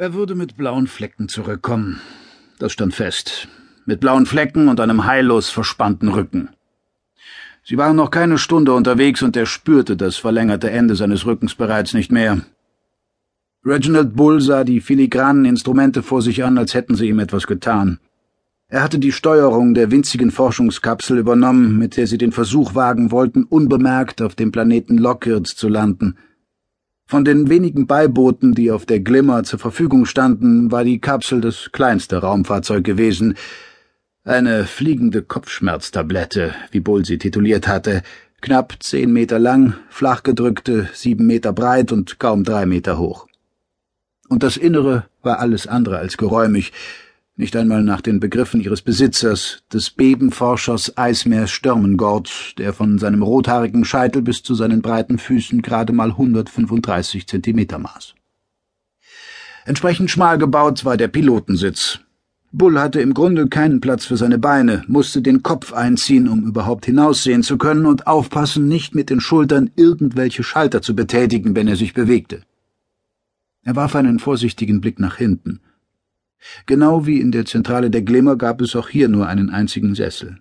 Er würde mit blauen Flecken zurückkommen. Das stand fest. Mit blauen Flecken und einem heillos verspannten Rücken. Sie waren noch keine Stunde unterwegs und er spürte das verlängerte Ende seines Rückens bereits nicht mehr. Reginald Bull sah die filigranen Instrumente vor sich an, als hätten sie ihm etwas getan. Er hatte die Steuerung der winzigen Forschungskapsel übernommen, mit der sie den Versuch wagen wollten, unbemerkt auf dem Planeten Lockheed zu landen – von den wenigen Beibooten, die auf der Glimmer zur Verfügung standen, war die Kapsel das kleinste Raumfahrzeug gewesen. Eine fliegende Kopfschmerztablette, wie Bull sie tituliert hatte, knapp zehn Meter lang, flach gedrückte, sieben Meter breit und kaum drei Meter hoch. Und das Innere war alles andere als geräumig, nicht einmal nach den Begriffen ihres Besitzers, des Bebenforschers Eismeer Störmengord, der von seinem rothaarigen Scheitel bis zu seinen breiten Füßen gerade mal 135 Zentimeter maß. Entsprechend schmal gebaut war der Pilotensitz. Bull hatte im Grunde keinen Platz für seine Beine, musste den Kopf einziehen, um überhaupt hinaussehen zu können und aufpassen, nicht mit den Schultern irgendwelche Schalter zu betätigen, wenn er sich bewegte. Er warf einen vorsichtigen Blick nach hinten. Genau wie in der Zentrale der Glimmer gab es auch hier nur einen einzigen Sessel.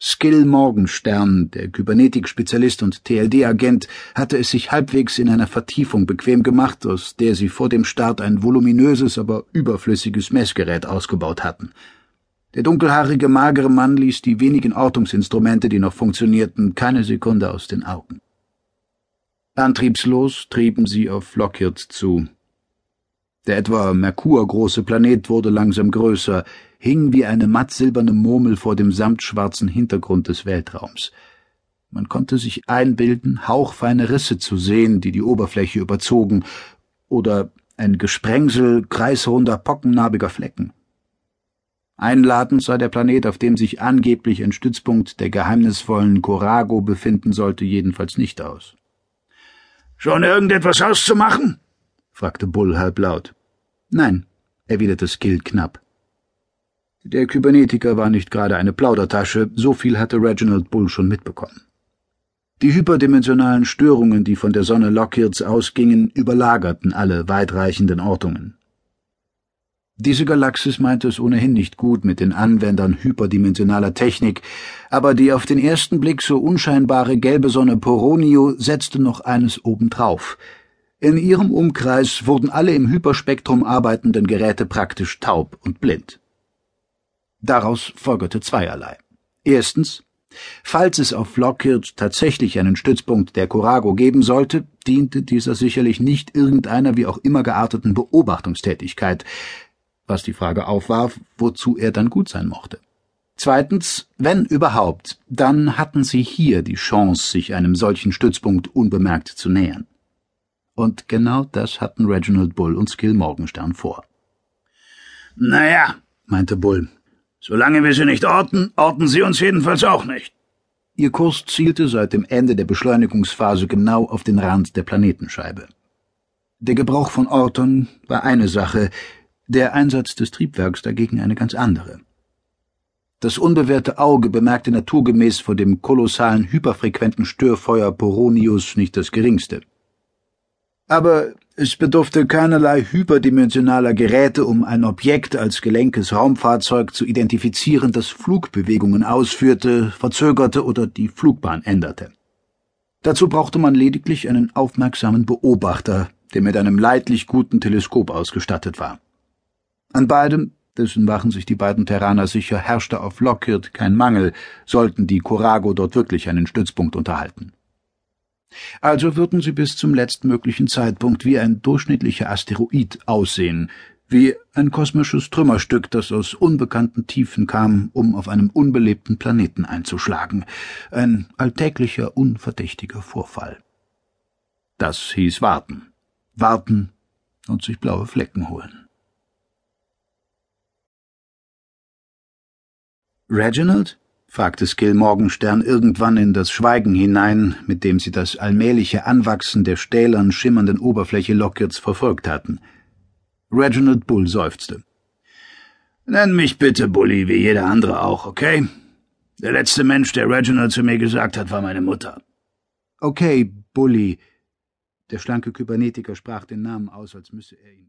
Skill Morgenstern, der Kybernetik-Spezialist und TLD-Agent, hatte es sich halbwegs in einer Vertiefung bequem gemacht, aus der sie vor dem Start ein voluminöses, aber überflüssiges Messgerät ausgebaut hatten. Der dunkelhaarige, magere Mann ließ die wenigen Ortungsinstrumente, die noch funktionierten, keine Sekunde aus den Augen. Antriebslos trieben sie auf Lockheed zu. Der etwa Merkur große Planet wurde langsam größer, hing wie eine mattsilberne Murmel vor dem samtschwarzen Hintergrund des Weltraums. Man konnte sich einbilden, hauchfeine Risse zu sehen, die die Oberfläche überzogen, oder ein Gesprengsel kreisrunder, pockennarbiger Flecken. Einladend sah der Planet, auf dem sich angeblich ein Stützpunkt der geheimnisvollen Corago befinden sollte, jedenfalls nicht aus. Schon irgendetwas auszumachen? fragte Bull halblaut. Nein, erwiderte Skill knapp. Der Kybernetiker war nicht gerade eine Plaudertasche, so viel hatte Reginald Bull schon mitbekommen. Die hyperdimensionalen Störungen, die von der Sonne Lockheeds ausgingen, überlagerten alle weitreichenden Ortungen. Diese Galaxis meinte es ohnehin nicht gut mit den Anwendern hyperdimensionaler Technik, aber die auf den ersten Blick so unscheinbare gelbe Sonne Poronio setzte noch eines obendrauf – in ihrem Umkreis wurden alle im Hyperspektrum arbeitenden Geräte praktisch taub und blind. Daraus folgerte zweierlei. Erstens, falls es auf Lockheed tatsächlich einen Stützpunkt der Corago geben sollte, diente dieser sicherlich nicht irgendeiner wie auch immer gearteten Beobachtungstätigkeit, was die Frage aufwarf, wozu er dann gut sein mochte. Zweitens, wenn überhaupt, dann hatten sie hier die Chance, sich einem solchen Stützpunkt unbemerkt zu nähern. Und genau das hatten Reginald Bull und Skill Morgenstern vor. Naja, meinte Bull, solange wir sie nicht orten, orten sie uns jedenfalls auch nicht. Ihr Kurs zielte seit dem Ende der Beschleunigungsphase genau auf den Rand der Planetenscheibe. Der Gebrauch von Orton war eine Sache, der Einsatz des Triebwerks dagegen eine ganz andere. Das unbewehrte Auge bemerkte naturgemäß vor dem kolossalen hyperfrequenten Störfeuer Poronius nicht das geringste. Aber es bedurfte keinerlei hyperdimensionaler Geräte, um ein Objekt als gelenkes Raumfahrzeug zu identifizieren, das Flugbewegungen ausführte, verzögerte oder die Flugbahn änderte. Dazu brauchte man lediglich einen aufmerksamen Beobachter, der mit einem leidlich guten Teleskop ausgestattet war. An beidem, dessen machen sich die beiden Terraner sicher, herrschte auf Lockheed kein Mangel, sollten die Corago dort wirklich einen Stützpunkt unterhalten. Also würden sie bis zum letztmöglichen Zeitpunkt wie ein durchschnittlicher Asteroid aussehen, wie ein kosmisches Trümmerstück, das aus unbekannten Tiefen kam, um auf einem unbelebten Planeten einzuschlagen. Ein alltäglicher, unverdächtiger Vorfall. Das hieß warten. Warten und sich blaue Flecken holen. Reginald? Fragte Skill Morgenstern irgendwann in das Schweigen hinein, mit dem sie das allmähliche Anwachsen der stählern schimmernden Oberfläche Lockharts verfolgt hatten. Reginald Bull seufzte. Nenn mich bitte Bully, wie jeder andere auch, okay? Der letzte Mensch, der Reginald zu mir gesagt hat, war meine Mutter. Okay, Bully. Der schlanke Kybernetiker sprach den Namen aus, als müsse er ihn